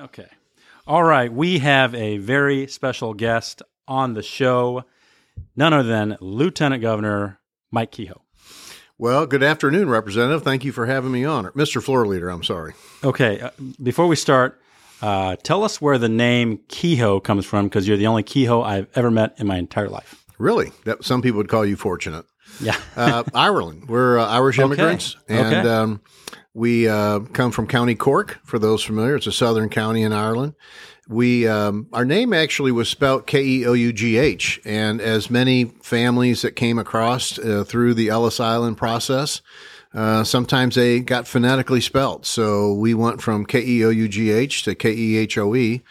Okay. All right. We have a very special guest on the show, none other than Lieutenant Governor Mike Kehoe. Well, good afternoon, Representative. Thank you for having me on. Mr. Floor Leader, I'm sorry. Okay. Uh, before we start, uh, tell us where the name Kehoe comes from because you're the only Kehoe I've ever met in my entire life. Really? That, some people would call you fortunate. Yeah. uh, Ireland. We're uh, Irish immigrants. Okay. And Okay. um, we uh, come from County Cork, for those familiar. It's a southern county in Ireland. We um, our name actually was spelt K E O U G H, and as many families that came across uh, through the Ellis Island process, uh, sometimes they got phonetically spelt. So we went from K E O U G H to K E H O E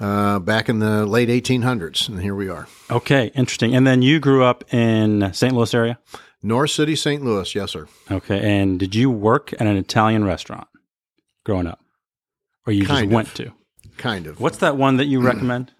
uh, back in the late 1800s, and here we are. Okay. Interesting. And then you grew up in St. Louis area. North City, St. Louis, yes, sir. Okay. And did you work at an Italian restaurant growing up? Or you Kind just of. went to? Kind of. What's that one that you recommend?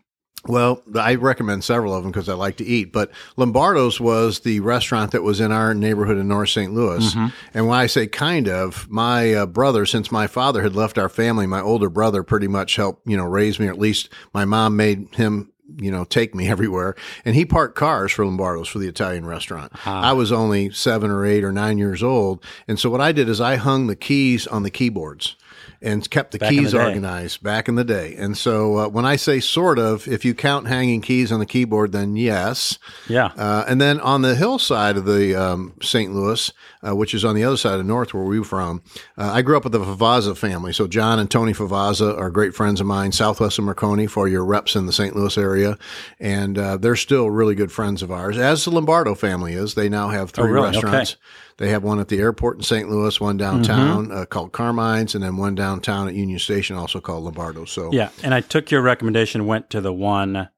Well, I recommend several of them because I like to eat. But Lombardo's was the restaurant that was in our neighborhood in North St. Louis. And when I say kind of, my uh, brother, since my father had left our family, my older brother pretty much helped, you know, raise me. Or at least my mom made him, you know, take me everywhere. And he parked cars for Lombardo's for the Italian restaurant. Ah. I was only seven or eight or nine years old. And so what I did is I hung the keys on the keyboards and kept the Back in the keys organized back in the day. And so uh, when I say sort of, if you count hanging keys on the keyboard, then yes. Yeah. Uh, and then on the hillside of the um, St. Louis, uh, which is on the other side of north where we were from, uh, I grew up with the Favazza family. So John and Tony Favazza are great friends of mine, Southwest of Marconi for your reps in the St. Louis area. And uh, they're still really good friends of ours, as the Lombardo family is. They now have three Oh, really? Okay. restaurants. They have one at the airport in St. Louis, one downtown Mm-hmm. uh, called Carmine's, and then one downtown at Union Station, also called Lombardo. So, Yeah, and I took your recommendation, went to the one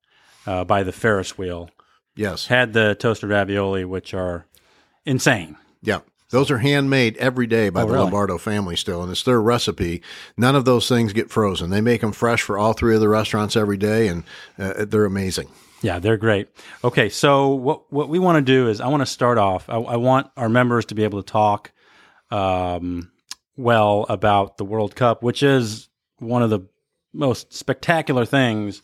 uh, by the Ferris wheel, yes, had the toasted ravioli, which are insane. yeah. Those are handmade every day by the Oh, really? Lombardo family still, and it's their recipe. None of those things get frozen. They make them fresh for all three of the restaurants every day, and uh, they're amazing. Yeah, they're great. Okay, so what what we want to do is I want to start off. I, I want our members to be able to talk um, well about the World Cup, which is one of the most spectacular things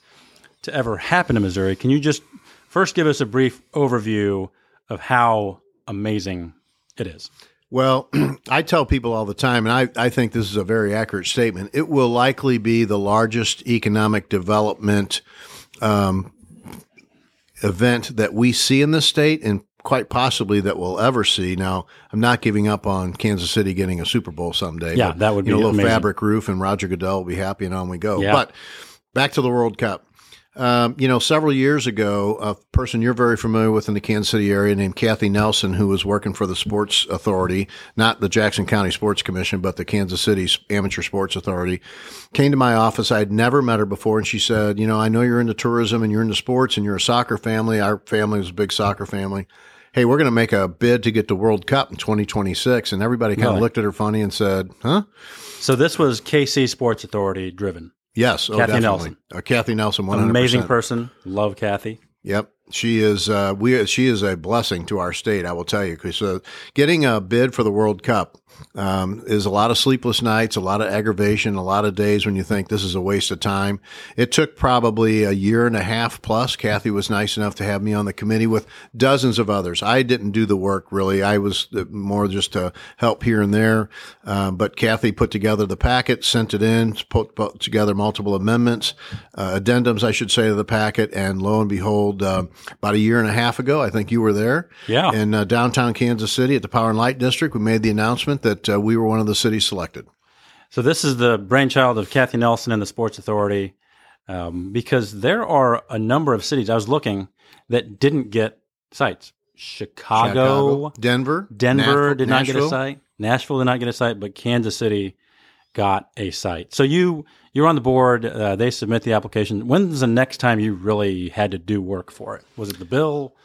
to ever happen in Missouri. Can you just first give us a brief overview of how amazing it is? Well, I tell people all the time, and I, I think this is a very accurate statement. It will likely be the largest economic development um, event that we see in the state, and quite possibly that we'll ever see. Now, I'm not giving up on Kansas City getting a Super Bowl someday. Yeah, but, that would you know, be a little amazing. fabric roof, and Roger Goodell will be happy, and on we go. Yeah. But back to the World Cup. Um, you know, several years ago, a person you're very familiar with in the Kansas City area named Kathy Nelson, who was working for the Sports Authority, not the Jackson County Sports Commission, but the Kansas City Amateur Sports Authority, came to my office. I had never met her before, and she said, "You know, I know you're into tourism and you're into sports and you're a soccer family. Our family was a big soccer family." Hey, we're going to make a bid to get the World Cup in 2026. And everybody kind of looked at her funny and said, Huh? So this was KC Sports Authority driven. Yes. Oh, Kathy definitely. Nelson. Uh, Kathy Nelson, 100%. Amazing person. Love Kathy. Yep. She is uh, we she is a blessing to our state, I will tell you, because uh, getting a bid for the World Cup um, is a lot of sleepless nights, a lot of aggravation, a lot of days when you think this is a waste of time. It took probably a year and a half plus. Kathy was nice enough to have me on the committee with dozens of others. I didn't do the work really. I was more just to help here and there. Uh, but Kathy put together the packet, sent it in, put, put together multiple amendments, uh, addendums, I should say, to the packet, and lo and behold, uh, about a year and a half ago, I think you were there. Yeah. In uh, downtown Kansas City at the Power and Light District, we made the announcement that uh, we were one of the cities selected. So this is the brainchild of Kathy Nelson and the Sports Authority, um, because there are a number of cities I was looking that didn't get sites. Chicago, Denver, Denver Nashville- did not get a site. Nashville did not get a site, but Kansas City got a site. So you you're on the board. Uh, they submit the application. When's the next time you really had to do work for it? Was it the bill?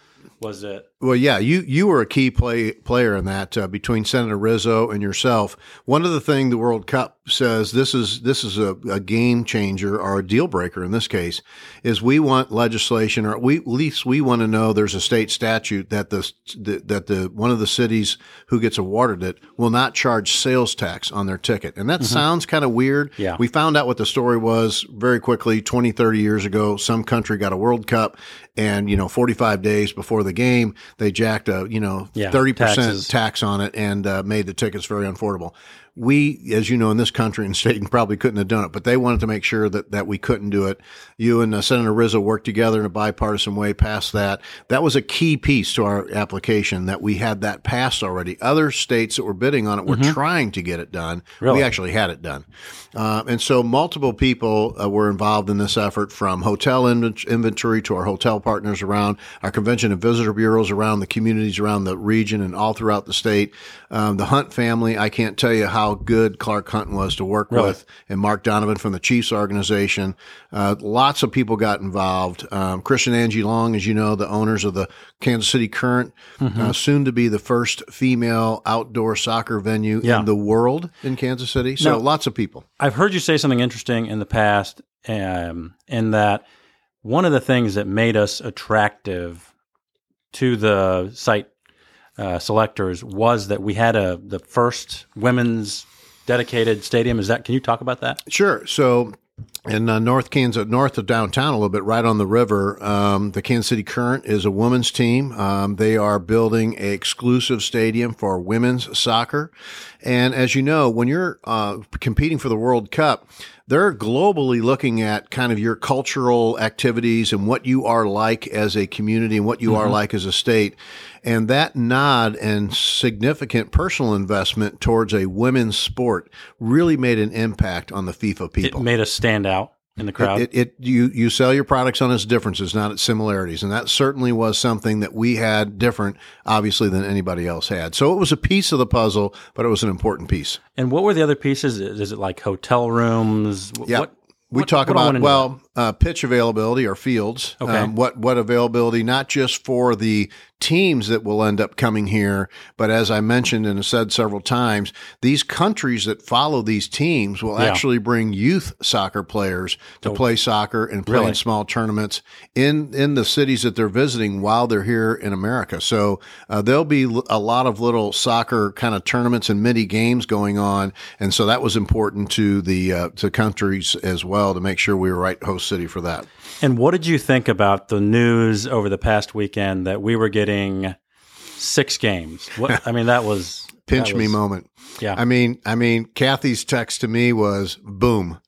Was it Well, yeah, you you were a key play player in that uh, between Senator Rizzo and yourself. One of the thing the World Cup says this is this is a, a, game changer or a deal breaker in this case is we want legislation or we at least we want to know there's a state statute that the that the one of the cities who gets awarded it will not charge sales tax on their ticket. And that mm-hmm. sounds kind of weird. Yeah. We found out what the story was very quickly 20 30 years ago some country got a World Cup and you know 45 days before the game they jacked a you know yeah, 30% taxes. tax on it and uh, made the tickets very unaffordable we, as you know, in this country and state, and probably couldn't have done it, but they wanted to make sure that, that we couldn't do it. You and uh, Senator Rizzo worked together in a bipartisan way, passed that. That was a key piece to our application that we had that passed already. Other states that were bidding on it were mm-hmm. trying to get it done. Really? We actually had it done. Uh, and so multiple people uh, were involved in this effort from hotel inventory to our hotel partners around our convention and visitor bureaus around the communities around the region and all throughout the state. Um, the Hunt family, I can't tell you how good Clark Hunt was to work really? with and Mark Donovan from the Chiefs organization. Uh, lots of people got involved. Um, Chris and Angie Long, as you know, the owners of the Kansas City Current, mm-hmm. uh, soon to be the first female outdoor soccer venue yeah. in the world in Kansas City. So now, lots of people. I've heard you say something interesting in the past, um, in that one of the things that made us attractive to the site uh, selectors was that we had a the first women's dedicated stadium. Is that? Can you talk about that? Sure. So in uh, North Kansas, north of downtown a little bit, right on the river, um, the Kansas City Current is a women's team. Um, they are building a exclusive stadium for women's soccer. And as you know, when you're uh, competing for the World Cup, they're globally looking at kind of your cultural activities and what you are like as a community and what you mm-hmm. are like as a state. And that nod and significant personal investment towards a women's sport really made an impact on the FIFA people. It made us stand out in the crowd. It, it, it, you you sell your products on its differences, not its similarities, and that certainly was something that we had different, obviously, than anybody else had. So it was a piece of the puzzle, but it was an important piece. And what were the other pieces? Is it like hotel rooms? Yeah. What, we what, talk what about well uh, pitch availability or fields. Okay. Um, what what availability not just for the teams that will end up coming here, but as I mentioned and have said several times, these countries that follow these teams will Yeah. actually bring youth soccer players to Oh. play soccer and play Really? in small tournaments in in the cities that they're visiting while they're here in America. So uh, there'll be a lot of little soccer kind of tournaments and mini games going on, and so that was important to the uh, to countries as well to make sure we were right host city for that. And what did you think about the news over the past weekend that we were getting six games? What I mean, that was Pinch that me was- moment. Yeah, I mean, I mean, Kathy's text to me was boom.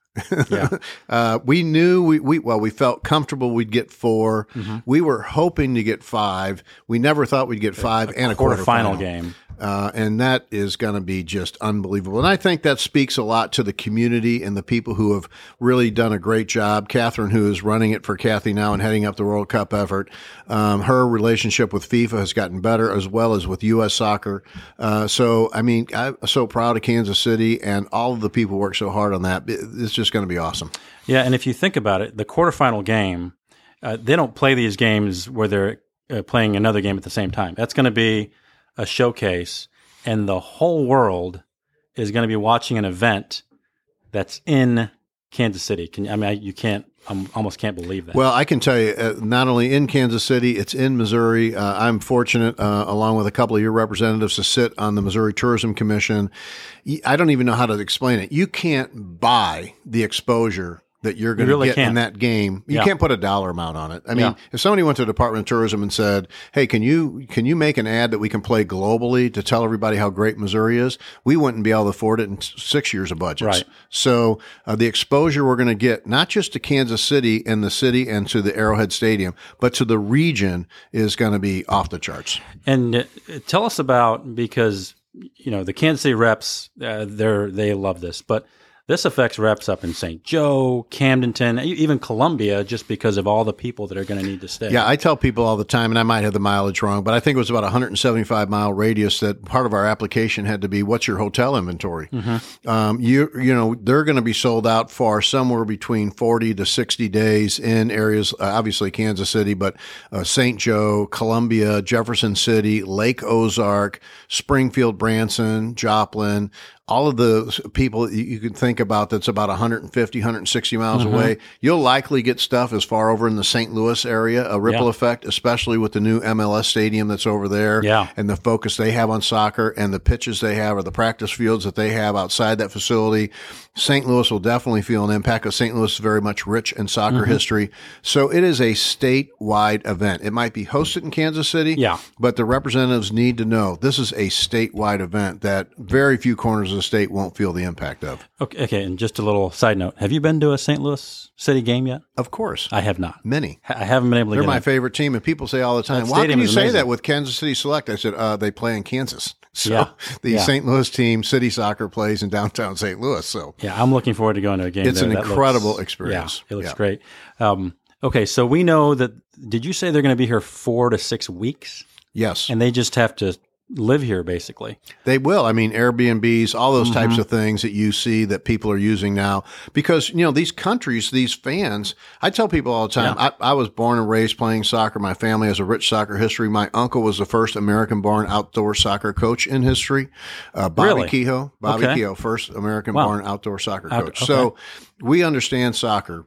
Yeah. uh, we knew we, we well we felt comfortable we'd get 4 Mm-hmm. We were hoping to get five. We never thought we'd get five and a quarterfinal quarterfinal game. Uh, and that is going to be just unbelievable. And I think that speaks a lot to the community and the people who have really done a great job. Catherine, who is running it for Kathy now and heading up the World Cup effort, um, her relationship with FIFA has gotten better as well as with U.S. soccer. Uh, so, I mean, I'm so proud of Kansas City and all of the people who work so hard on that. It's just going to be awesome. Yeah, and if you think about it, the quarterfinal game, uh, they don't play these games where they're uh, playing another game at the same time. That's going to be a showcase, and the whole world is going to be watching an event that's in Kansas City. Can I mean I, you can't? I almost can't believe that. Well, I can tell you, uh, not only in Kansas City, it's in Missouri. Uh, I'm fortunate, uh, along with a couple of your representatives, to sit on the Missouri Tourism Commission. I don't even know how to explain it. You can't buy the exposure that you're going to really get in can't. that game. You Yeah. can't put a dollar amount on it. I mean, Yeah. if somebody went to the Department of Tourism and said, "Hey, can you can you make an ad that we can play globally to tell everybody how great Missouri is?" We wouldn't be able to afford it in six years of budgets. Right. So uh, the exposure we're going to get, not just to Kansas City and the city and to the Arrowhead Stadium, but to the region, is going to be off the charts. And uh, tell us about because you know the Kansas City reps, uh, they're they love this, but This affects reps up in St. Joe, Camdenton, even Columbia, just because of all the people that are going to need to stay. Yeah, I tell people all the time, and I might have the mileage wrong, but I think it was about a 175 mile radius that part of our application had to be what's your hotel inventory. Um, you you know they're going to be sold out for somewhere between 40 to 60 days in areas, uh, obviously Kansas City, but uh, St. Joe, Columbia, Jefferson City, Lake Ozark, Springfield, Branson, Joplin. All of the people that you can think about that's about 150, 160 miles away, you'll likely get stuff as far over in the St. Louis area, a ripple Yeah. effect, especially with the new MLS stadium that's over there Yeah. and the focus they have on soccer and the pitches they have or the practice fields that they have outside that facility. St. Louis will definitely feel an impact because St. Louis is very much rich in soccer Mm-hmm. history. So it is a statewide event. It might be hosted in Kansas City, Yeah. but the representatives need to know this is a statewide event that very few corners of the state won't feel the impact of. Okay, okay, and just a little side note: Have you been to a St. Louis City game yet? Of course, I have not. many. I haven't been able to They're my in. favorite team, and people say all the time, That "Why can you say that with Kansas City Select?" I said, uh, "They play in Kansas." So Yeah. the Yeah. St. Louis team, City Soccer, plays in downtown St. Louis. So Yeah, I'm looking forward to going to a game. It's there. an That incredible looks- experience. Yeah, it looks Yeah. great. Um, okay, so we know that. Did you say they're going to be here four to six weeks, yes, and they just have to live here basically? they will. I mean, Airbnbs, all those types Mm-hmm. of things that you see that people are using now, because you know these countries, these fans. I tell people all the time. I, I was born and raised playing soccer. My family has a rich soccer history. My uncle was the first American-born outdoor soccer coach in history. Uh, Bobby Really? Kehoe, Bobby Okay. Kehoe, first American-born outdoor soccer Out- coach. okay. So we understand soccer,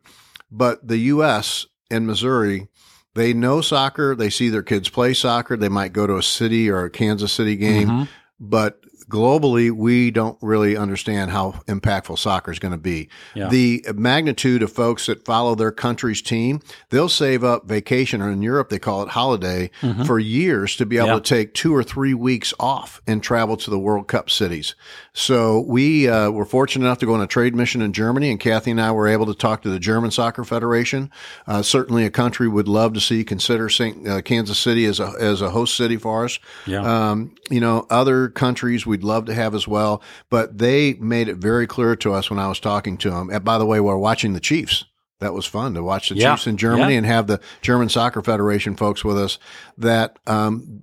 but the U.S. and Missouri. They know soccer. They see their kids play soccer. They might go to a city or a Kansas City game, Mm-hmm. but globally, we don't really understand how impactful soccer is going to be. Yeah. The magnitude of folks that follow their country's team, they'll save up vacation, or in Europe, they call it holiday, for years to be able Mm-hmm. Yeah. to take two or three weeks off and travel to the World Cup cities. So we uh, were fortunate enough to go on a trade mission in Germany, and Kathy and I were able to talk to the German Soccer Federation. Uh, certainly, a country would love to see consider St. Uh, Kansas City as a as a host city for us. Yeah. Um, you know, other countries we'd love to have as well, but they made it very clear to us when I was talking to them. And by the way, we're watching the Chiefs. That was fun to watch the Yeah. Chiefs in Germany Yeah. and have the German Soccer Federation folks with us. That um,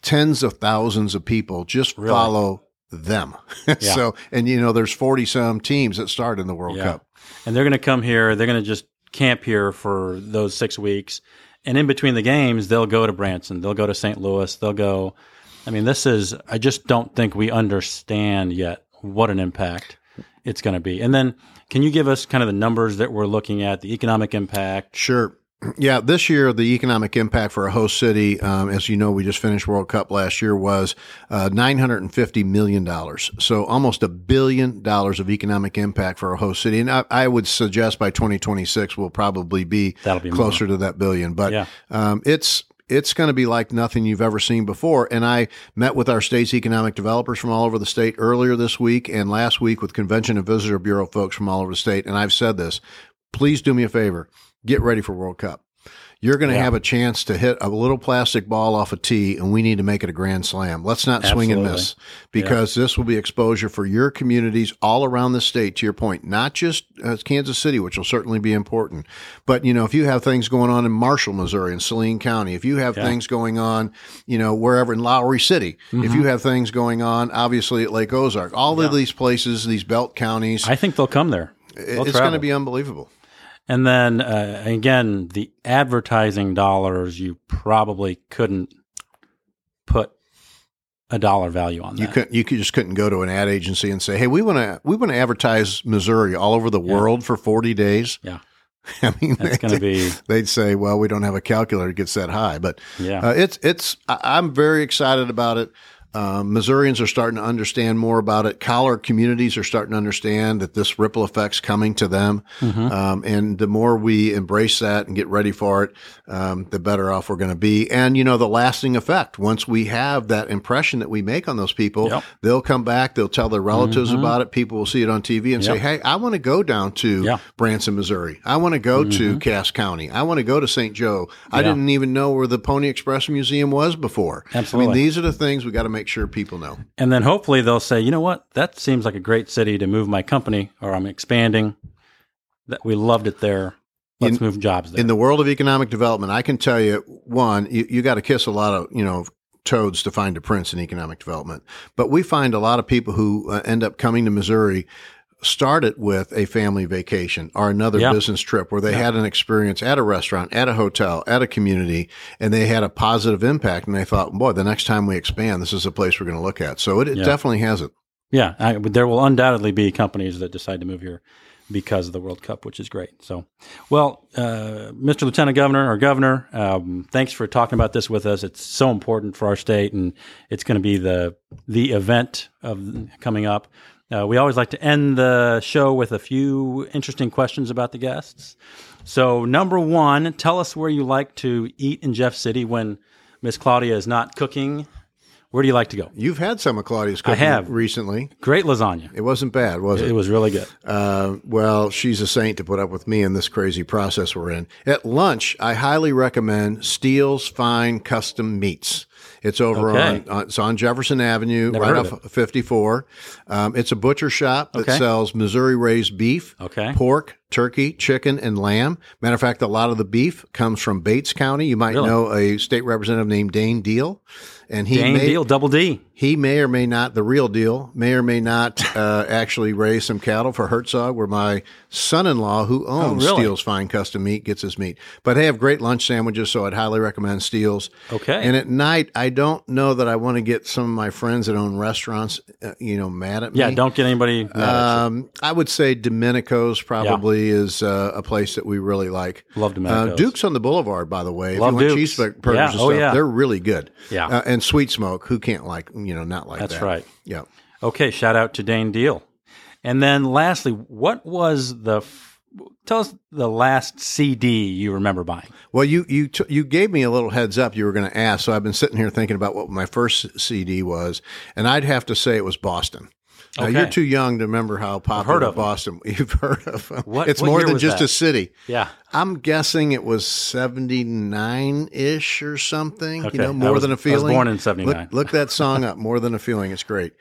tens of thousands of people just Really? follow them. so, and you know, there's 40 some teams that start in the World Yeah. Cup. and they're going to come here. They're going to just camp here for those six weeks, and in between the games, they'll go to Branson, they'll go to St. Louis, they'll go. I mean, this is. I just don't think we understand yet what an impact it's going to be. And then, can you give us kind of the numbers that we're looking at, the economic impact? Sure. Yeah, this year the economic impact for a host city, um, as you know, we just finished World Cup last year, was uh, nine hundred and fifty million dollars. So almost a billion dollars of economic impact for a host city, and I, I would suggest by twenty twenty six we'll probably be That'll be more. closer to that billion. But Yeah. um, it's it's going to be like nothing you've ever seen before. And I met with our state's economic developers from all over the state earlier this week and last week with Convention and Visitor Bureau folks from all over the state. And I've said this please do me a favor get ready for World Cup. You're going to Yeah. have a chance to hit a little plastic ball off a tee, and we need to make it a grand slam. Let's not swing and miss because this will be exposure for your communities all around the state. To your point, not just uh, Kansas City, which will certainly be important, but you know, if you have things going on in Marshall, Missouri, and Saline County, if you have Yeah. things going on, you know, wherever in Lowry City, Mm-hmm. if you have things going on, obviously at Lake Ozark, all of these places, these belt counties, I think they'll come there. They'll it's travel. going to be unbelievable. And then uh, again, the advertising dollars you probably couldn't put a dollar value on that. You could you could just couldn't go to an ad agency and say, "Hey, we want to we want to advertise Missouri all over the world for 40 days." Yeah. I mean, That's going to be they'd say, "Well, we don't have a calculator that gets that high." But yeah. uh, it's it's I- I'm very excited about it. Um, Missourians are starting to understand more about it. Collar communities are starting to understand that this ripple effect's coming to them. Mm-hmm. Um, and the more we embrace that and get ready for it, um, the better off we're going to be. And, you know, the lasting effect, once we have that impression that we make on those people, Yep. they'll come back, they'll tell their relatives about it. People will see it on TV and say, Hey, I want to go down to Yeah. Branson, Missouri. I want to go to Cass County. I want to go to St. Joe. I didn't even know where the Pony Express Museum was before. I mean, these are the things we got to make make sure people know. And then hopefully they'll say, you know what, that seems like a great city to move my company, or I'm expanding. That we loved it there. Let's In- move jobs there. In the world of economic development, I can tell you one, you, you got to kiss a lot of, you know, toads to find a prince in economic development. But we find a lot of people who uh, end up coming to Missouri started with a family vacation or another Yeah. business trip where they had an experience at a restaurant, at a hotel, at a community, and they had a positive impact. And they thought, boy, the next time we expand, this is a place we're going to look at. So it, it Yeah. definitely has it. yeah, I, there will undoubtedly be companies that decide to move here because of the World Cup, which is great. So, well, uh, Mr. Lieutenant Governor or Governor, um, thanks for talking about this with us. It's so important for our state, and it's going to be the the event of coming up. Uh, we always like to end the show with a few interesting questions about the guests. So, number one, tell us where you like to eat in Jeff City when Miss Claudia is not cooking. Where do you like to go? You've had some of Claudia's cooking I have. recently. Great lasagna. It wasn't bad, was it? It was really good. Uh, well, she's a saint to put up with me in this crazy process we're in. At lunch, I highly recommend Steele's Fine Custom Meats. It's over Okay. on, on it's on Jefferson Avenue, Never right off 54. Um, it's a butcher shop that Okay. sells Missouri raised beef, Okay. pork, turkey, chicken, and lamb. Matter of fact, a lot of the beef comes from Bates County. You might Really? know a state representative named Dane Diehl, and he Dane made, Diehl, Double D. he may or may not, the real deal, may or may not uh, actually raise some cattle for Herzog, where my son in law, who owns Oh, really? Steele's Fine Custom Meat, gets his meat. But they have great lunch sandwiches, so I'd highly recommend Steele's. Okay. And at night, I don't know that I want to get some of my friends that own restaurants, uh, you know, mad at me. Yeah, don't get anybody. mad at you. Um, I would say Domenico's probably is uh, a place that we really like. Love Uh, Domenico's. Duke's on the Boulevard, by the way. Love if you want Duke's. cheeseburgers Yeah. and Oh, yeah. they're really good. Yeah. Uh, and Sweet Smoke, who can't like, you know, not like That's that. right. Yeah. Okay, shout out to Dane Diehl. And then lastly, what was the f- tell us the last CD you remember buying? Well, you you t- you gave me a little heads up you were going to ask, so I've been sitting here thinking about what my first CD was, and I'd have to say it was Boston. Now, Okay. you're too young to remember how popular heard of. Boston. You've heard of them. What- it's what more than just that? a city. Yeah. I'm guessing it was 79 ish or something. Okay. You know, more was- than I a was feeling. born in 79. Look, look that song up. More than a feeling. It's great.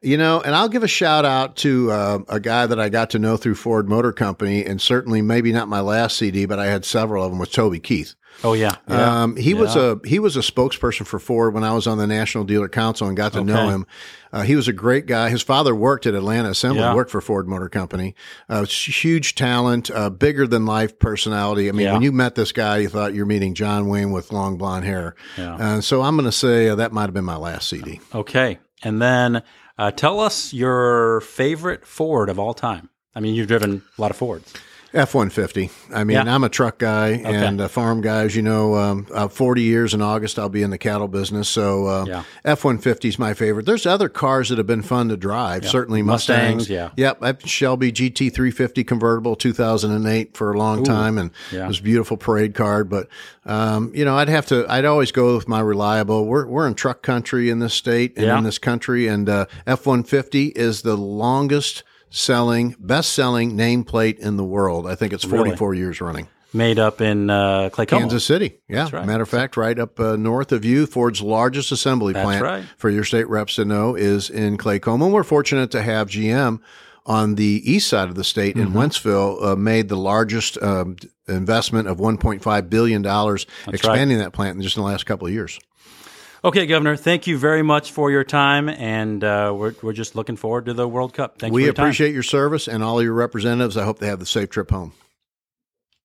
You know, and I'll give a shout out to uh, a guy that I got to know through Ford Motor Company, and certainly maybe not my last CD, but I had several of them. with Toby Keith. Oh yeah. yeah. Um, he was a he was a spokesperson for Ford when I was on the National Dealer Council and got to know him. Uh, he was a great guy. His father worked at Atlanta Assembly, Yeah. worked for Ford Motor Company. Uh, huge talent, uh, bigger than life personality. I mean, Yeah. when you met this guy, you thought you're meeting John Wayne with long blonde hair. Yeah. Uh, so I'm going to say uh, that might have been my last CD. Okay. And then uh, tell us your favorite Ford of all time. I mean, you've driven a lot of Fords. F one fifty. I mean, Yeah. I'm a truck guy and a farm guy. As you know, um, uh, 40 years in August, I'll be in the cattle business. So uh, Yeah. F one fifty is my favorite. There's other cars that have been fun to drive. Certainly Mustangs, Mustangs. yeah. Yep. I've Shelby GT 350 convertible 2008 for a long time, and yeah. it was a beautiful parade card. But um, you know, I'd have to. I'd always go with my reliable. We're we're in truck country in this state and Yeah. in this country, and uh, F one fifty is the longest selling, best selling nameplate in the world. I think it's 44 years running. Made up in uh, Claycomo. Kansas City. Yeah. right. Matter of fact, right up uh, north of you, Ford's largest assembly That's plant right. for your state reps to know is in Claycomo. And we're fortunate to have GM on the east side of the state in Mm-hmm. Wentzville uh, made the largest um, investment of $1.5 billion expanding that plant in just in the last couple of years. Okay, Governor, thank you very much for your time, and uh, we're, we're just looking forward to the World Cup. Thank you We your appreciate your service and all your representatives. I hope they have the safe trip home.